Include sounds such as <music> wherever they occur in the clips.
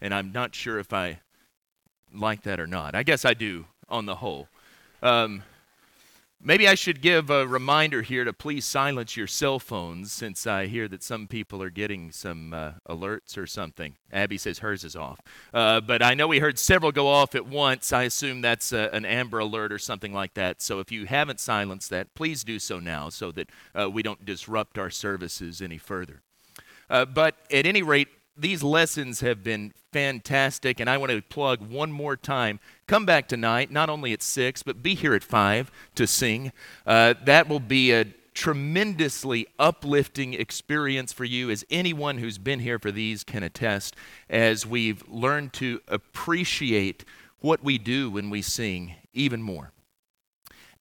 and I'm not sure if I like that or not. I guess I do on the whole. Um, Maybe I should give a reminder here to please silence your cell phones since I hear that some people are getting some uh, alerts or something. Abby says hers is off. Uh, but I know we heard several go off at once. I assume that's uh, an Amber Alert or something like that. So if you haven't silenced that, please do so now so that uh, we don't disrupt our services any further. Uh, but at any rate, these lessons have been fantastic, and I want to plug one more time. Come back tonight, not only at 6, but be here at 5 to sing. Uh, that will be a tremendously uplifting experience for you, as anyone who's been here for these can attest, as we've learned to appreciate what we do when we sing even more.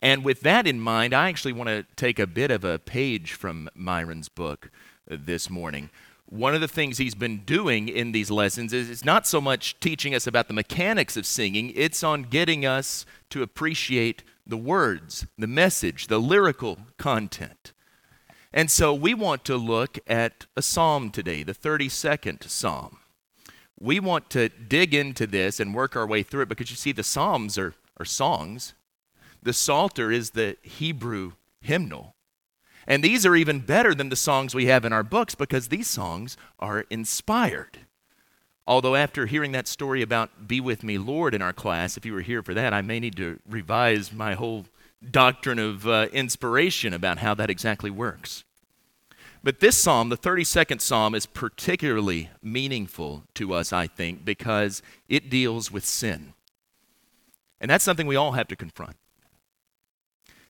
And with that in mind, I actually want to take a bit of a page from Myron's book uh, this morning one of the things he's been doing in these lessons is it's not so much teaching us about the mechanics of singing, it's on getting us to appreciate the words, the message, the lyrical content. And so we want to look at a psalm today, the 32nd psalm. We want to dig into this and work our way through it because you see, the psalms are, are songs. The Psalter is the Hebrew hymnal. And these are even better than the songs we have in our books because these songs are inspired. Although, after hearing that story about Be With Me, Lord, in our class, if you were here for that, I may need to revise my whole doctrine of uh, inspiration about how that exactly works. But this psalm, the 32nd psalm, is particularly meaningful to us, I think, because it deals with sin. And that's something we all have to confront.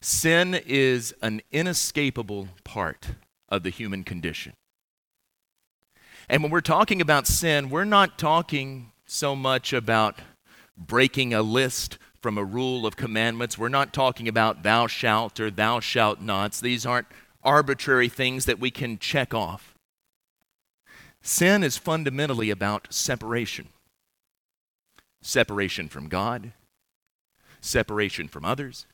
Sin is an inescapable part of the human condition. And when we're talking about sin, we're not talking so much about breaking a list from a rule of commandments. We're not talking about thou shalt or thou shalt nots. These aren't arbitrary things that we can check off. Sin is fundamentally about separation separation from God, separation from others,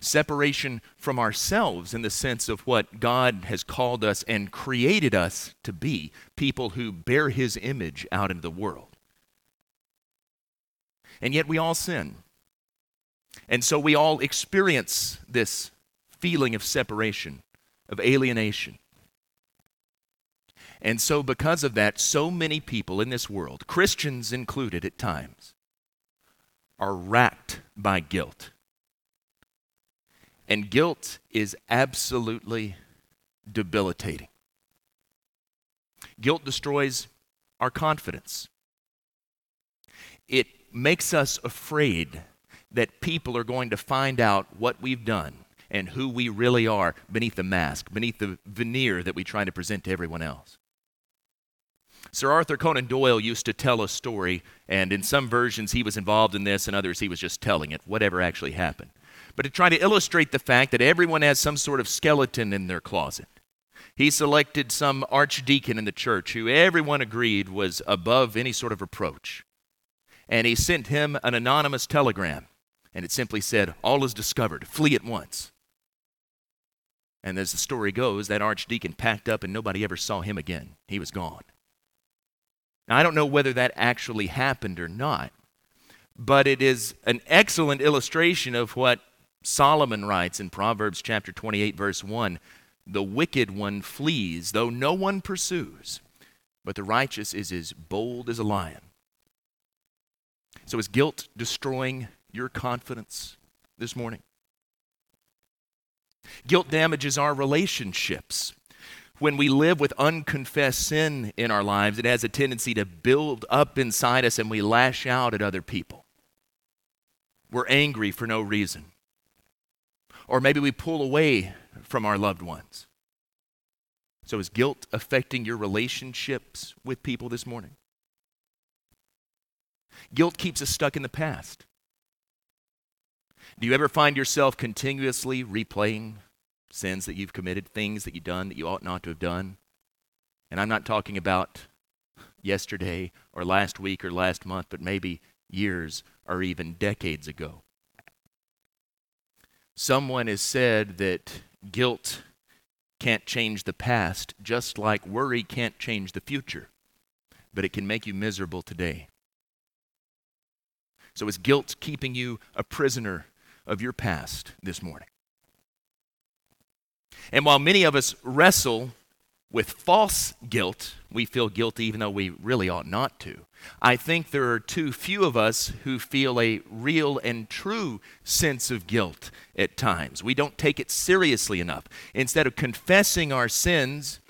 separation from ourselves in the sense of what God has called us and created us to be people who bear His image out in the world. And yet we all sin. And so we all experience this feeling of separation, of alienation. And so, because of that, so many people in this world, Christians included at times, are racked by guilt and guilt is absolutely debilitating. Guilt destroys our confidence. It makes us afraid that people are going to find out what we've done and who we really are beneath the mask, beneath the veneer that we try to present to everyone else. Sir Arthur Conan Doyle used to tell a story, and in some versions he was involved in this, and others he was just telling it, whatever actually happened but to try to illustrate the fact that everyone has some sort of skeleton in their closet. He selected some archdeacon in the church who everyone agreed was above any sort of reproach. And he sent him an anonymous telegram, and it simply said, All is discovered, flee at once. And as the story goes, that archdeacon packed up and nobody ever saw him again. He was gone. Now, I don't know whether that actually happened or not, but it is an excellent illustration of what Solomon writes in Proverbs chapter 28, verse 1 The wicked one flees, though no one pursues, but the righteous is as bold as a lion. So, is guilt destroying your confidence this morning? Guilt damages our relationships. When we live with unconfessed sin in our lives, it has a tendency to build up inside us and we lash out at other people. We're angry for no reason or maybe we pull away from our loved ones. So, is guilt affecting your relationships with people this morning? Guilt keeps us stuck in the past. Do you ever find yourself continuously replaying sins that you've committed, things that you've done that you ought not to have done? And I'm not talking about yesterday or last week or last month, but maybe years or even decades ago. Someone has said that guilt can't change the past, just like worry can't change the future. but it can make you miserable today. So, is guilt keeping you a prisoner of your past this morning? And while many of us wrestle with false guilt, we feel guilty even though we really ought not to. I think there are too few of us who feel a real and true sense of guilt at times. We don't take it seriously enough. Instead of confessing our sins,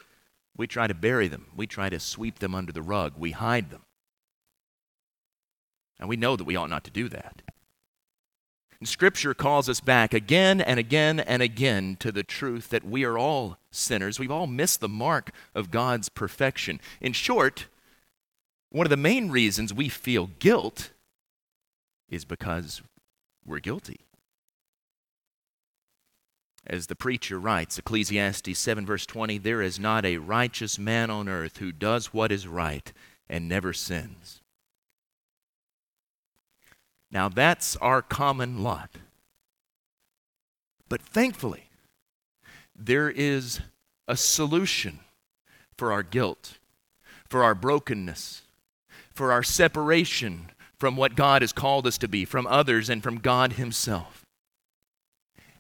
we try to bury them, we try to sweep them under the rug, we hide them. And we know that we ought not to do that. And Scripture calls us back again and again and again to the truth that we are all sinners. We've all missed the mark of God's perfection. In short, one of the main reasons we feel guilt is because we're guilty. As the preacher writes, Ecclesiastes 7, verse 20, there is not a righteous man on earth who does what is right and never sins. Now that's our common lot. But thankfully, there is a solution for our guilt, for our brokenness, for our separation from what God has called us to be, from others, and from God Himself.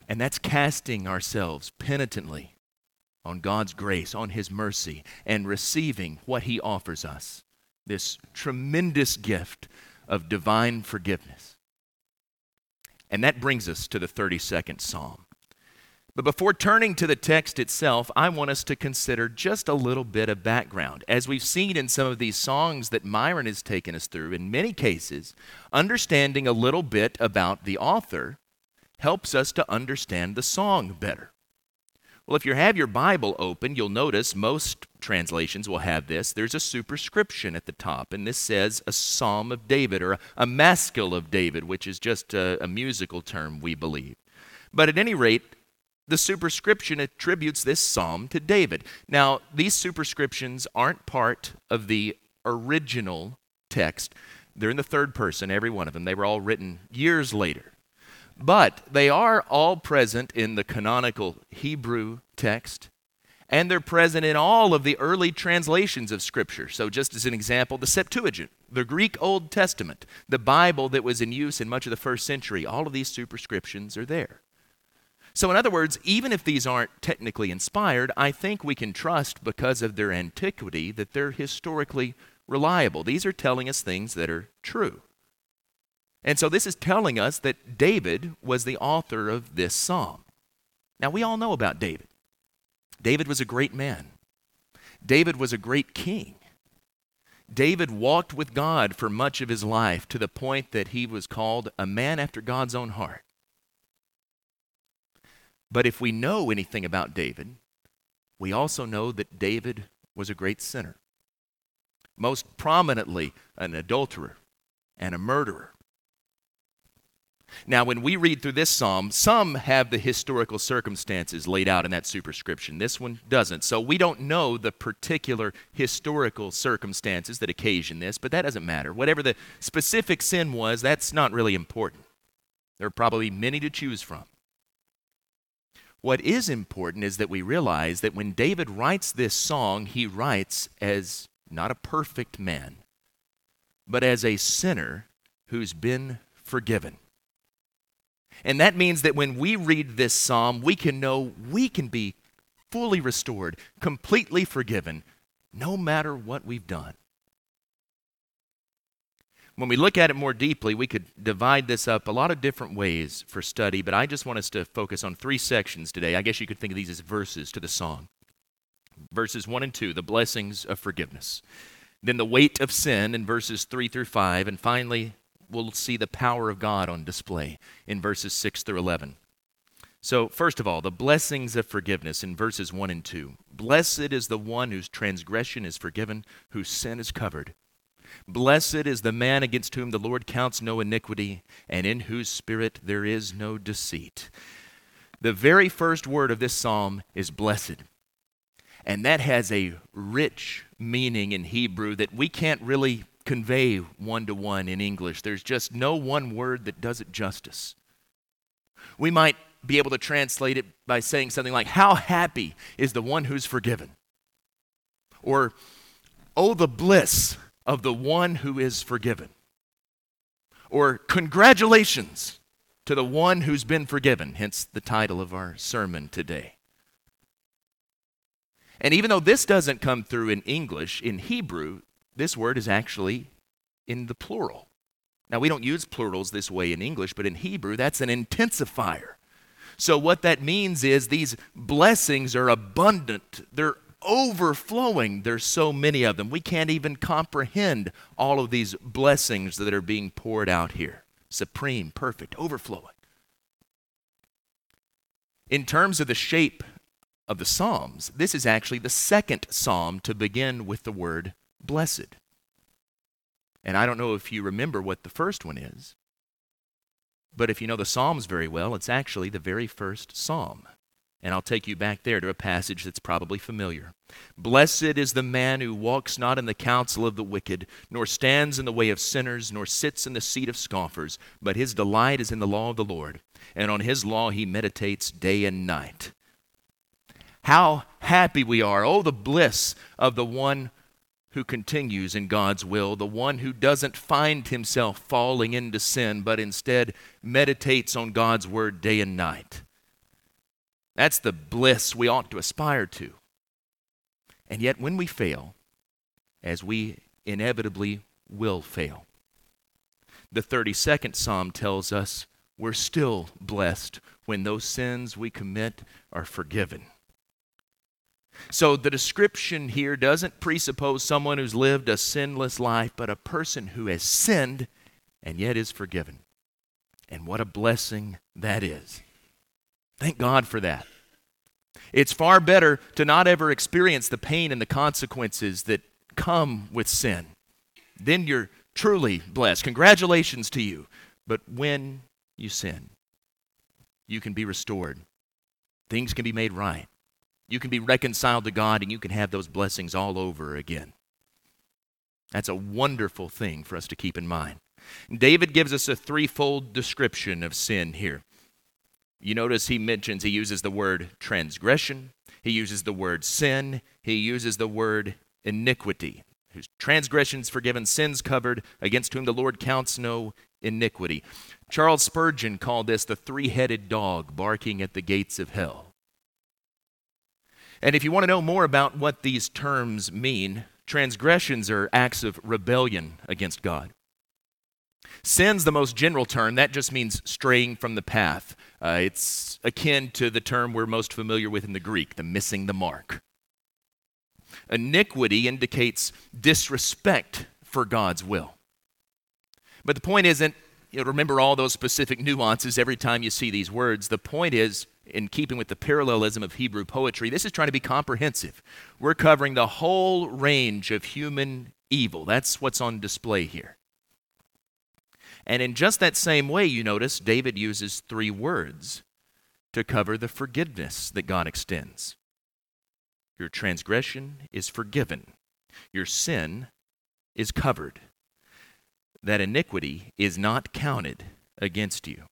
And that's casting ourselves penitently on God's grace, on His mercy, and receiving what He offers us this tremendous gift of divine forgiveness. And that brings us to the 32nd Psalm. But before turning to the text itself, I want us to consider just a little bit of background. As we've seen in some of these songs that Myron has taken us through, in many cases, understanding a little bit about the author helps us to understand the song better. Well, if you have your Bible open, you'll notice most translations will have this. There's a superscription at the top, and this says a Psalm of David or a, Maskil of David, which is just a, a musical term, we believe. But at any rate, the superscription attributes this psalm to David. Now, these superscriptions aren't part of the original text. They're in the third person, every one of them. They were all written years later. But they are all present in the canonical Hebrew text, and they're present in all of the early translations of Scripture. So, just as an example, the Septuagint, the Greek Old Testament, the Bible that was in use in much of the first century, all of these superscriptions are there. So, in other words, even if these aren't technically inspired, I think we can trust because of their antiquity that they're historically reliable. These are telling us things that are true. And so this is telling us that David was the author of this psalm. Now, we all know about David. David was a great man, David was a great king. David walked with God for much of his life to the point that he was called a man after God's own heart. But if we know anything about David, we also know that David was a great sinner. Most prominently, an adulterer and a murderer. Now, when we read through this psalm, some have the historical circumstances laid out in that superscription. This one doesn't. So we don't know the particular historical circumstances that occasion this, but that doesn't matter. Whatever the specific sin was, that's not really important. There are probably many to choose from. What is important is that we realize that when David writes this song, he writes as not a perfect man, but as a sinner who's been forgiven. And that means that when we read this psalm, we can know we can be fully restored, completely forgiven, no matter what we've done. When we look at it more deeply, we could divide this up a lot of different ways for study, but I just want us to focus on three sections today. I guess you could think of these as verses to the song. Verses 1 and 2, the blessings of forgiveness. Then the weight of sin in verses 3 through 5, and finally, we'll see the power of God on display in verses 6 through 11. So, first of all, the blessings of forgiveness in verses 1 and 2. Blessed is the one whose transgression is forgiven, whose sin is covered. Blessed is the man against whom the Lord counts no iniquity, and in whose spirit there is no deceit. The very first word of this psalm is blessed. And that has a rich meaning in Hebrew that we can't really convey one to one in English. There's just no one word that does it justice. We might be able to translate it by saying something like, How happy is the one who's forgiven? Or, Oh, the bliss of the one who is forgiven. Or congratulations to the one who's been forgiven, hence the title of our sermon today. And even though this doesn't come through in English, in Hebrew, this word is actually in the plural. Now, we don't use plurals this way in English, but in Hebrew, that's an intensifier. So, what that means is these blessings are abundant, they're overflowing. There's so many of them. We can't even comprehend all of these blessings that are being poured out here. Supreme, perfect, overflowing. In terms of the shape of the Psalms, this is actually the second psalm to begin with the word blessed. And I don't know if you remember what the first one is, but if you know the Psalms very well, it's actually the very first psalm. And I'll take you back there to a passage that's probably familiar. Blessed is the man who walks not in the counsel of the wicked, nor stands in the way of sinners, nor sits in the seat of scoffers, but his delight is in the law of the Lord, and on his law he meditates day and night. How happy we are! Oh, the bliss of the one who continues in God's will, the one who doesn't find himself falling into sin, but instead meditates on God's word day and night. That's the bliss we ought to aspire to. And yet, when we fail, as we inevitably will fail, the 32nd Psalm tells us we're still blessed when those sins we commit are forgiven. So the description here doesn't presuppose someone who's lived a sinless life, but a person who has sinned and yet is forgiven. And what a blessing that is. Thank God for that. It's far better to not ever experience the pain and the consequences that come with sin. Then you're truly blessed. Congratulations to you. But when you sin, you can be restored, things can be made right. You can be reconciled to God and you can have those blessings all over again. That's a wonderful thing for us to keep in mind. David gives us a threefold description of sin here. You notice he mentions, he uses the word transgression, he uses the word sin, he uses the word iniquity. Whose transgressions forgiven, sins covered, against whom the Lord counts no iniquity. Charles Spurgeon called this the three headed dog barking at the gates of hell. And if you want to know more about what these terms mean, transgressions are acts of rebellion against God. Sin's the most general term. That just means straying from the path. Uh, it's akin to the term we're most familiar with in the Greek, the missing the mark. Iniquity indicates disrespect for God's will. But the point isn't, you know, remember all those specific nuances every time you see these words. The point is, in keeping with the parallelism of Hebrew poetry, this is trying to be comprehensive. We're covering the whole range of human evil. That's what's on display here. And in just that same way, you notice David uses three words to cover the forgiveness that God extends. Your transgression is forgiven, your sin is covered, that iniquity is not counted against you.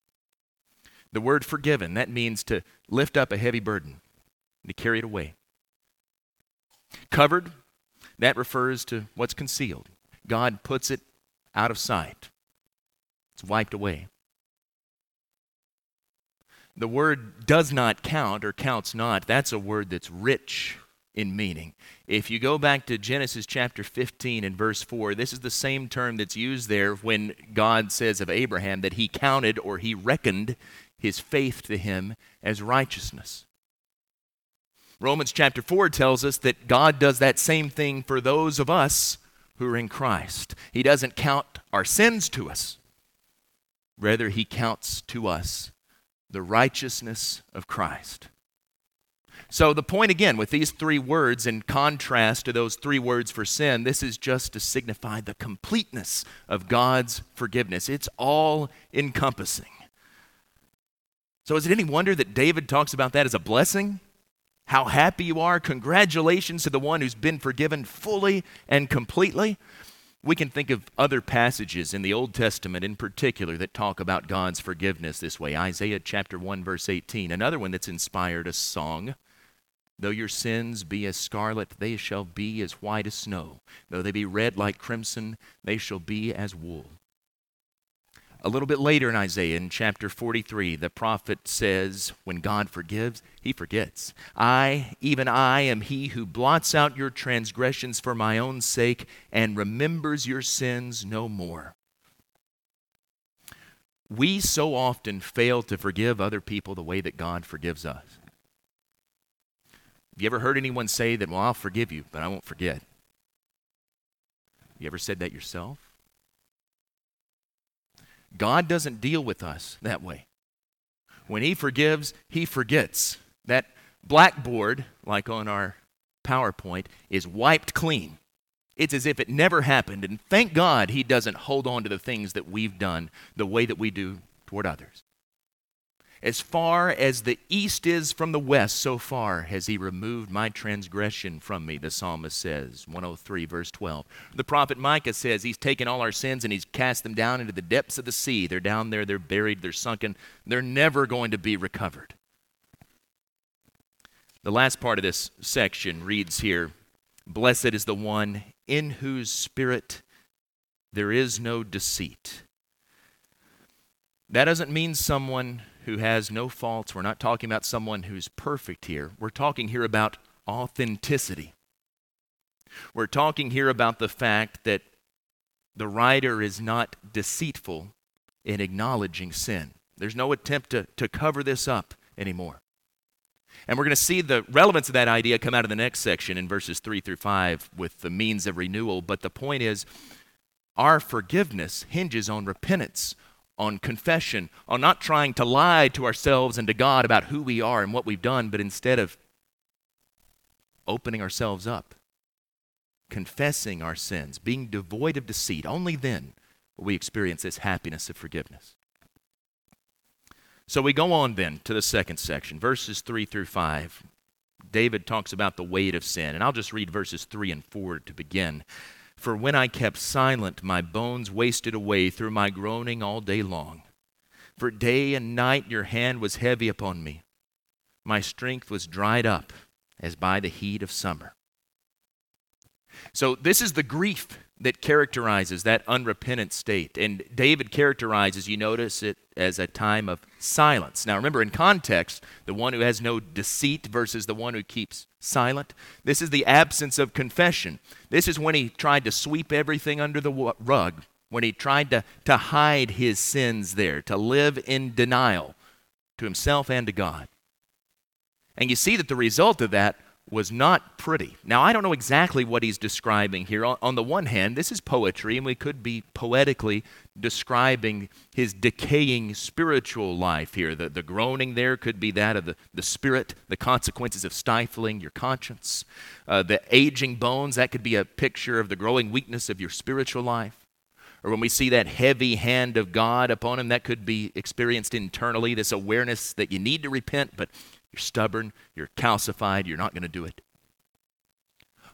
The word forgiven, that means to lift up a heavy burden, to carry it away. Covered, that refers to what's concealed. God puts it out of sight. It's wiped away. The word does not count or counts not, that's a word that's rich in meaning. If you go back to Genesis chapter 15 and verse 4, this is the same term that's used there when God says of Abraham that he counted or he reckoned his faith to him as righteousness. Romans chapter 4 tells us that God does that same thing for those of us who are in Christ. He doesn't count our sins to us, Rather, he counts to us the righteousness of Christ. So, the point again with these three words, in contrast to those three words for sin, this is just to signify the completeness of God's forgiveness. It's all encompassing. So, is it any wonder that David talks about that as a blessing? How happy you are. Congratulations to the one who's been forgiven fully and completely. We can think of other passages in the Old Testament in particular that talk about God's forgiveness this way. Isaiah chapter 1 verse 18, another one that's inspired a song Though your sins be as scarlet, they shall be as white as snow. Though they be red like crimson, they shall be as wool. A little bit later in Isaiah, in chapter 43, the prophet says, When God forgives, he forgets. I, even I, am he who blots out your transgressions for my own sake and remembers your sins no more. We so often fail to forgive other people the way that God forgives us. Have you ever heard anyone say that, Well, I'll forgive you, but I won't forget? You ever said that yourself? God doesn't deal with us that way. When He forgives, He forgets. That blackboard, like on our PowerPoint, is wiped clean. It's as if it never happened. And thank God He doesn't hold on to the things that we've done the way that we do toward others. As far as the east is from the west, so far has he removed my transgression from me, the psalmist says, 103, verse 12. The prophet Micah says he's taken all our sins and he's cast them down into the depths of the sea. They're down there, they're buried, they're sunken, they're never going to be recovered. The last part of this section reads here Blessed is the one in whose spirit there is no deceit. That doesn't mean someone who has no faults. We're not talking about someone who's perfect here. We're talking here about authenticity. We're talking here about the fact that the writer is not deceitful in acknowledging sin. There's no attempt to, to cover this up anymore. And we're going to see the relevance of that idea come out of the next section in verses 3 through 5 with the means of renewal. But the point is, our forgiveness hinges on repentance, on confession, on not trying to lie to ourselves and to God about who we are and what we've done, but instead of opening ourselves up, confessing our sins, being devoid of deceit. Only then will we experience this happiness of forgiveness. So we go on then to the second section, verses 3 through 5. David talks about the weight of sin, and I'll just read verses 3 and 4 to begin. For when I kept silent, my bones wasted away through my groaning all day long. For day and night your hand was heavy upon me. My strength was dried up as by the heat of summer. So, this is the grief that characterizes that unrepentant state. And David characterizes, you notice it as a time of silence. Now, remember, in context, the one who has no deceit versus the one who keeps silent. This is the absence of confession. This is when he tried to sweep everything under the rug, when he tried to, to hide his sins there, to live in denial to himself and to God. And you see that the result of that was not pretty. Now, I don't know exactly what he's describing here. On, on, the one hand, this is poetry, and we could be poetically describing his decaying spiritual life here. The, the groaning there could be that of the, the spirit, the consequences of stifling your conscience. Uh, the aging bones, that could be a picture of the growing weakness of your spiritual life. Or when we see that heavy hand of God upon him, that could be experienced internally, this awareness that you need to repent, but you're stubborn, you're calcified, you're not going to do it.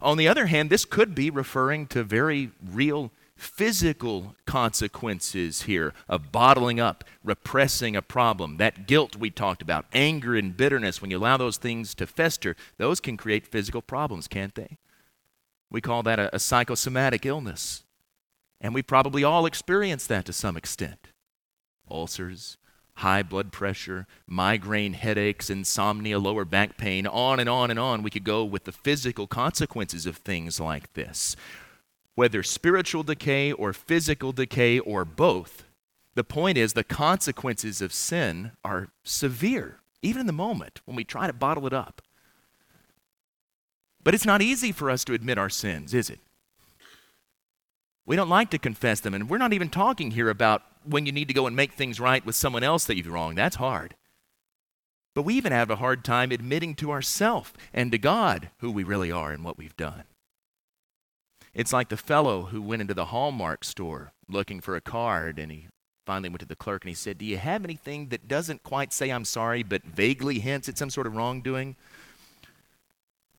On the other hand, this could be referring to very real physical consequences here of bottling up, repressing a problem. That guilt we talked about, anger and bitterness, when you allow those things to fester, those can create physical problems, can't they? We call that a, a psychosomatic illness. And we probably all experience that to some extent. Ulcers, high blood pressure, migraine headaches, insomnia, lower back pain, on and on and on. We could go with the physical consequences of things like this. Whether spiritual decay or physical decay or both, the point is the consequences of sin are severe, even in the moment when we try to bottle it up. But it's not easy for us to admit our sins, is it? We don't like to confess them, and we're not even talking here about when you need to go and make things right with someone else that you've wronged. That's hard. But we even have a hard time admitting to ourselves and to God who we really are and what we've done. It's like the fellow who went into the Hallmark store looking for a card and he finally went to the clerk and he said, Do you have anything that doesn't quite say I'm sorry but vaguely hints at some sort of wrongdoing?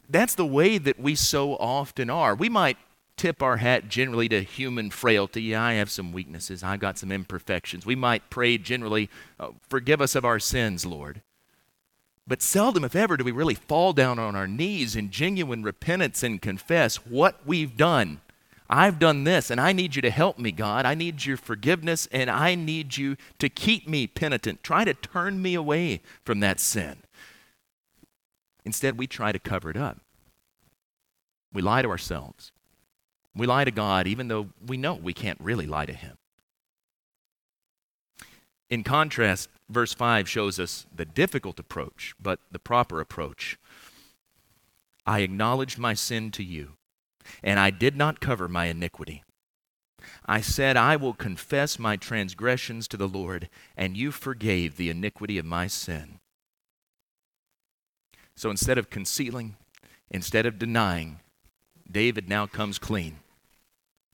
That's the way that we so often are. We might tip our hat generally to human frailty. Yeah, I have some weaknesses. I've got some imperfections. We might pray generally, oh, forgive us of our sins, Lord. But seldom, if ever, do we really fall down on our knees in genuine repentance and confess what we've done. I've done this, and I need you to help me, God. I need your forgiveness, and I need you to keep me penitent. Try to turn me away from that sin. Instead, we try to cover it up. We lie to ourselves. We lie to God, even though we know we can't really lie to Him. In contrast, verse 5 shows us the difficult approach, but the proper approach. I acknowledged my sin to you, and I did not cover my iniquity. I said, I will confess my transgressions to the Lord, and you forgave the iniquity of my sin. So instead of concealing, instead of denying, David now comes clean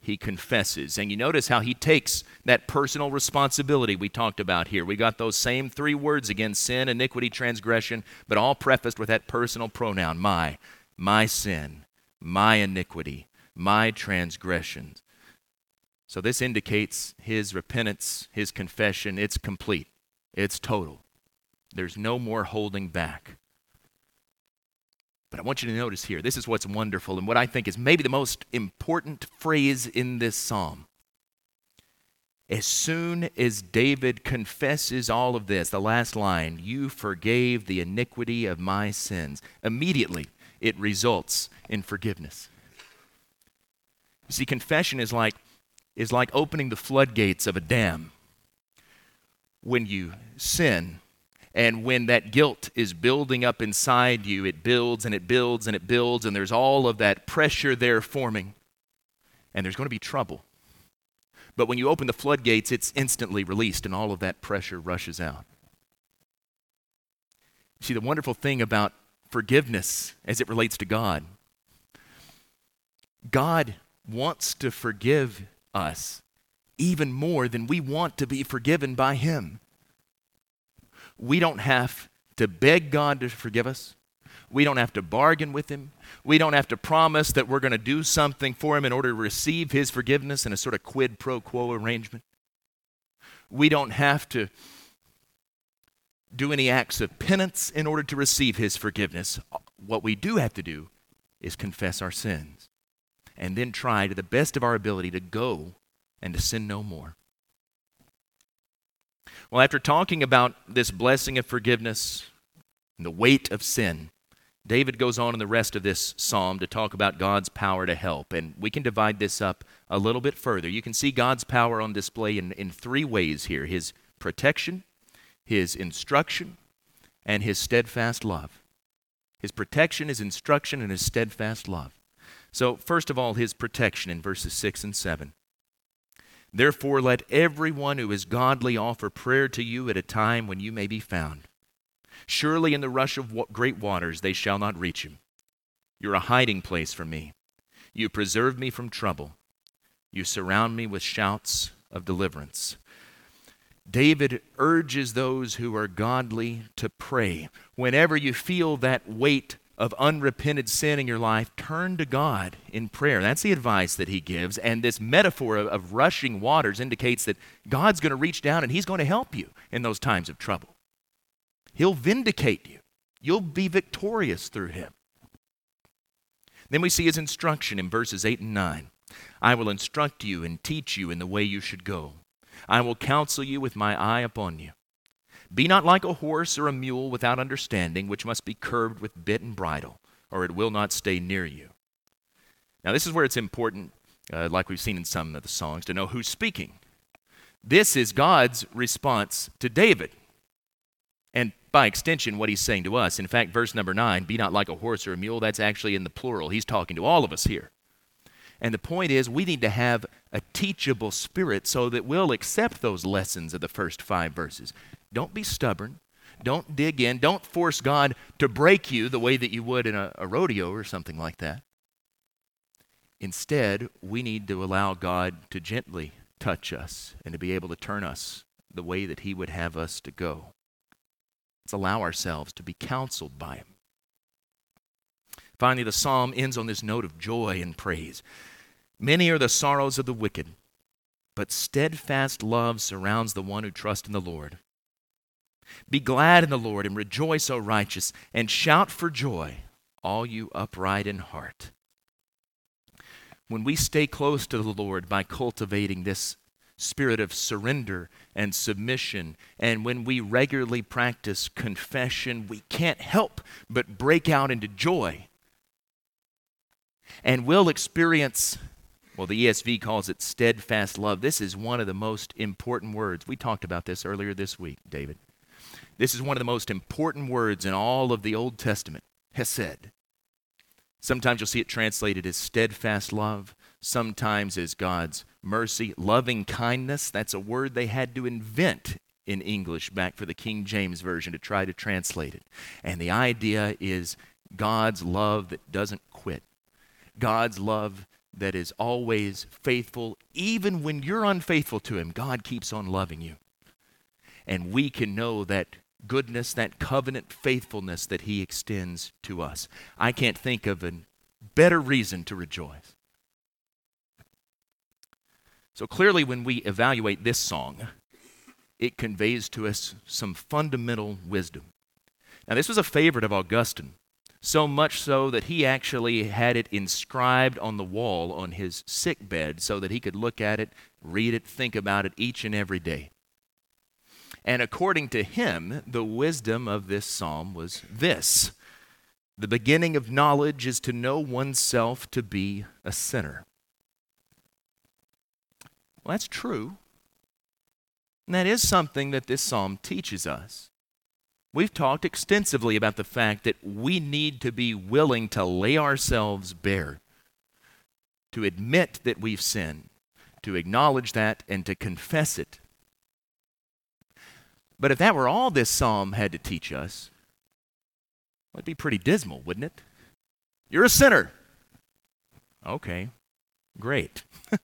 he confesses. And you notice how he takes that personal responsibility we talked about here. We got those same three words again sin, iniquity, transgression, but all prefaced with that personal pronoun my, my sin, my iniquity, my transgressions. So this indicates his repentance, his confession. It's complete, it's total. There's no more holding back. But I want you to notice here this is what's wonderful and what I think is maybe the most important phrase in this psalm. As soon as David confesses all of this, the last line, you forgave the iniquity of my sins, immediately it results in forgiveness. You see, confession is like, is like opening the floodgates of a dam. When you sin, and when that guilt is building up inside you, it builds and it builds and it builds, and there's all of that pressure there forming. And there's going to be trouble. But when you open the floodgates, it's instantly released, and all of that pressure rushes out. See, the wonderful thing about forgiveness as it relates to God, God wants to forgive us even more than we want to be forgiven by Him. We don't have to beg God to forgive us. We don't have to bargain with Him. We don't have to promise that we're going to do something for Him in order to receive His forgiveness in a sort of quid pro quo arrangement. We don't have to do any acts of penance in order to receive His forgiveness. What we do have to do is confess our sins and then try to the best of our ability to go and to sin no more. Well, after talking about this blessing of forgiveness and the weight of sin, David goes on in the rest of this psalm to talk about God's power to help. And we can divide this up a little bit further. You can see God's power on display in, in three ways here his protection, his instruction, and his steadfast love. His protection, his instruction, and his steadfast love. So, first of all, his protection in verses 6 and 7. Therefore, let everyone who is godly offer prayer to you at a time when you may be found. Surely in the rush of great waters they shall not reach you. You're a hiding place for me. You preserve me from trouble. You surround me with shouts of deliverance. David urges those who are godly to pray. Whenever you feel that weight of unrepented sin in your life, turn to God in prayer. That's the advice that he gives. And this metaphor of, of rushing waters indicates that God's going to reach down and he's going to help you in those times of trouble. He'll vindicate you, you'll be victorious through him. Then we see his instruction in verses 8 and 9. I will instruct you and teach you in the way you should go. I will counsel you with my eye upon you. Be not like a horse or a mule without understanding, which must be curbed with bit and bridle, or it will not stay near you. Now, this is where it's important, uh, like we've seen in some of the songs, to know who's speaking. This is God's response to David. And by extension, what he's saying to us. In fact, verse number nine, be not like a horse or a mule, that's actually in the plural. He's talking to all of us here. And the point is, we need to have a teachable spirit so that we'll accept those lessons of the first five verses. Don't be stubborn. Don't dig in. Don't force God to break you the way that you would in a, a rodeo or something like that. Instead, we need to allow God to gently touch us and to be able to turn us the way that He would have us to go. Let's allow ourselves to be counseled by Him. Finally, the psalm ends on this note of joy and praise. Many are the sorrows of the wicked, but steadfast love surrounds the one who trusts in the Lord. Be glad in the Lord and rejoice, O righteous, and shout for joy, all you upright in heart. When we stay close to the Lord by cultivating this spirit of surrender and submission, and when we regularly practice confession, we can't help but break out into joy. And we'll experience well, the ESV calls it steadfast love. This is one of the most important words. We talked about this earlier this week, David. This is one of the most important words in all of the Old Testament, Hesed. Sometimes you'll see it translated as steadfast love, sometimes as God's mercy, loving kindness. That's a word they had to invent in English back for the King James Version to try to translate it. And the idea is God's love that doesn't quit, God's love that is always faithful, even when you're unfaithful to Him. God keeps on loving you. And we can know that goodness, that covenant faithfulness that He extends to us. I can't think of a better reason to rejoice. So clearly, when we evaluate this song, it conveys to us some fundamental wisdom. Now, this was a favorite of Augustine so much so that he actually had it inscribed on the wall on his sick bed so that he could look at it, read it, think about it each and every day. And according to him, the wisdom of this psalm was this The beginning of knowledge is to know oneself to be a sinner. Well, that's true. And that is something that this psalm teaches us. We've talked extensively about the fact that we need to be willing to lay ourselves bare, to admit that we've sinned, to acknowledge that, and to confess it. But if that were all this psalm had to teach us, it'd be pretty dismal, wouldn't it? You're a sinner. Okay, great. <laughs>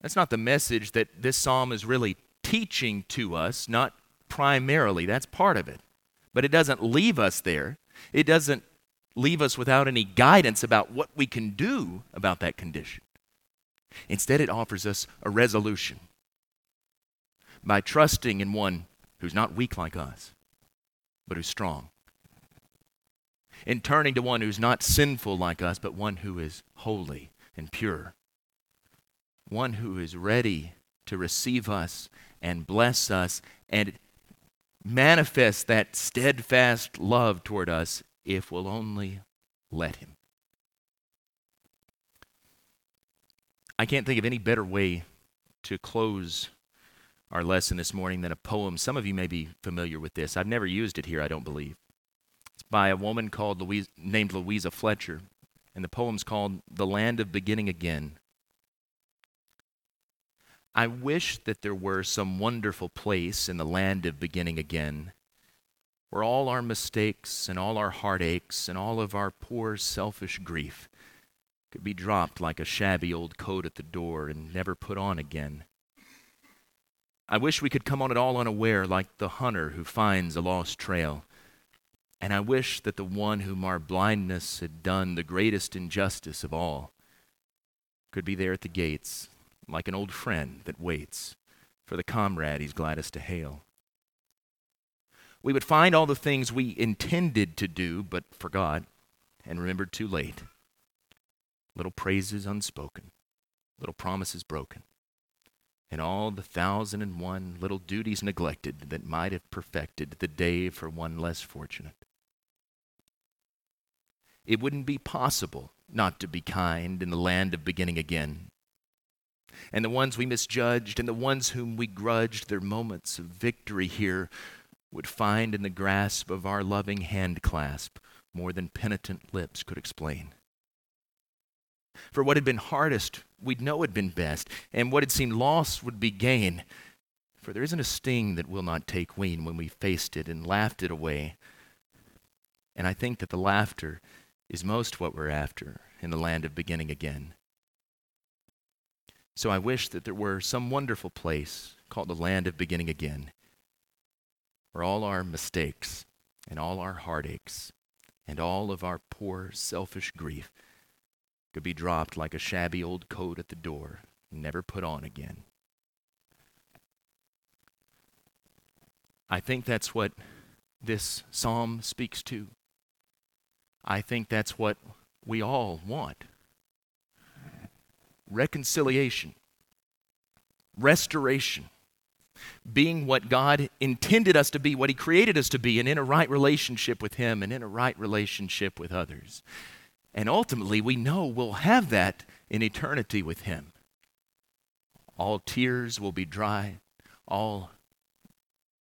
That's not the message that this psalm is really teaching to us, not primarily. That's part of it. But it doesn't leave us there. It doesn't leave us without any guidance about what we can do about that condition. Instead, it offers us a resolution by trusting in one who's not weak like us, but who's strong. In turning to one who's not sinful like us, but one who is holy and pure. One who is ready to receive us and bless us and manifest that steadfast love toward us if we'll only let Him. I can't think of any better way to close our lesson this morning than a poem. Some of you may be familiar with this. I've never used it here, I don't believe. It's by a woman called Louise, named Louisa Fletcher, and the poem's called The Land of Beginning Again. I wish that there were some wonderful place in the land of beginning again where all our mistakes and all our heartaches and all of our poor selfish grief could be dropped like a shabby old coat at the door and never put on again. I wish we could come on it all unaware like the hunter who finds a lost trail. And I wish that the one whom our blindness had done the greatest injustice of all could be there at the gates like an old friend that waits for the comrade he's gladdest to hail. We would find all the things we intended to do but forgot and remembered too late. Little praises unspoken, little promises broken, and all the thousand and one little duties neglected that might have perfected the day for one less fortunate. It wouldn't be possible not to be kind in the land of beginning again and the ones we misjudged and the ones whom we grudged their moments of victory here would find in the grasp of our loving hand clasp more than penitent lips could explain. For what had been hardest, we'd know had been best, and what had seemed loss would be gain. For there isn't a sting that will not take wing when we faced it and laughed it away. And I think that the laughter is most what we're after in the land of beginning again. So I wish that there were some wonderful place called the land of beginning again, where all our mistakes and all our heartaches and all of our poor selfish grief could be dropped like a shabby old coat at the door never put on again. I think that's what this psalm speaks to. I think that's what we all want reconciliation, restoration, being what God intended us to be, what He created us to be, and in a right relationship with Him and in a right relationship with others. And ultimately, we know we'll have that in eternity with Him. All tears will be dry, all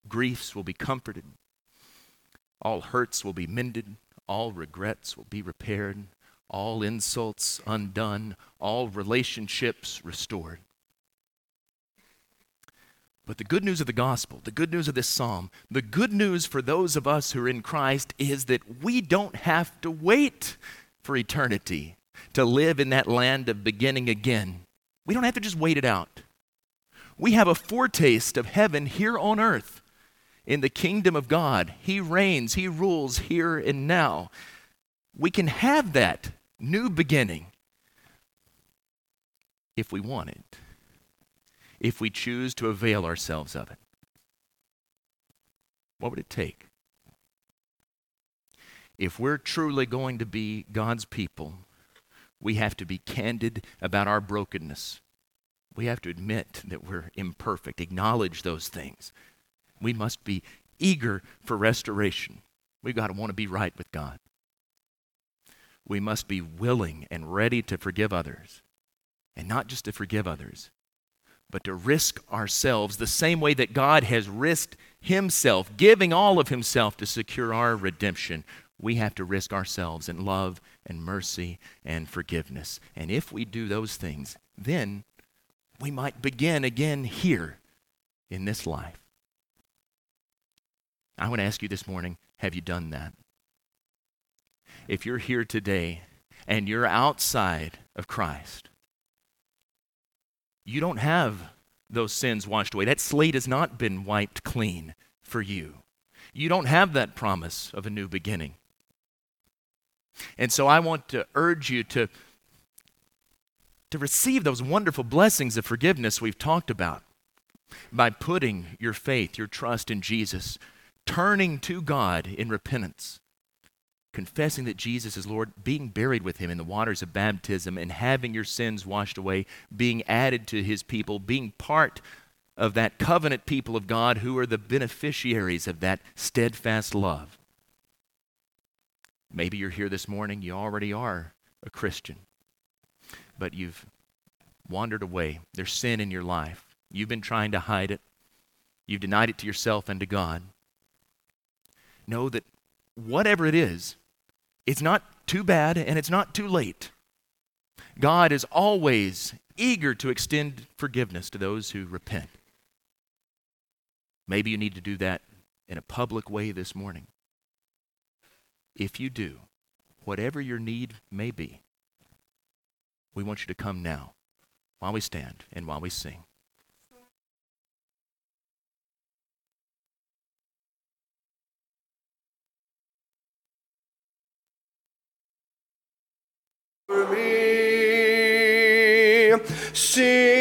griefs will be comforted, all hurts will be mended, all regrets will be repaired, all insults undone, all relationships restored. But the good news of the gospel, the good news of this psalm, the good news for those of us who are in Christ is that we don't have to wait for eternity to live in that land of beginning again. We don't have to just wait it out. We have a foretaste of heaven here on earth in the kingdom of God. He reigns, He rules here and now. We can have that new beginning if we want it, if we choose to avail ourselves of it. What would it take? If we're truly going to be God's people, we have to be candid about our brokenness. We have to admit that we're imperfect, acknowledge those things. We must be eager for restoration. We've got to want to be right with God we must be willing and ready to forgive others. And not just to forgive others, but to risk ourselves the same way that God has risked Himself, giving all of Himself to secure our redemption. We have to risk ourselves in love and mercy and forgiveness. And if we do those things, then we might begin again here in this life. I want to ask you this morning have you done that? if you're here today and you're outside of Christ, you don't have those sins washed away. That slate has not been wiped clean for you. You don't have that promise of a new beginning. And so I want to urge you to, to receive those wonderful blessings of forgiveness we've talked about by putting your faith, your trust in Jesus, turning to God in repentance confessing that Jesus is Lord, being buried with him in the waters of baptism, and having your sins washed away, being added to his people, being part of that covenant people of God who are the beneficiaries of that steadfast love. Maybe you're here this morning, you already are a Christian, but you've wandered away. There's sin in your life. You've been trying to hide it, you've denied it to yourself and to God. Know that whatever it is, it's not too bad and it's not too late. God is always eager to extend forgiveness to those who repent. Maybe you need to do that in a public way this morning. If you do, whatever your need may be, we want you to come now while we stand and while we sing. For me. See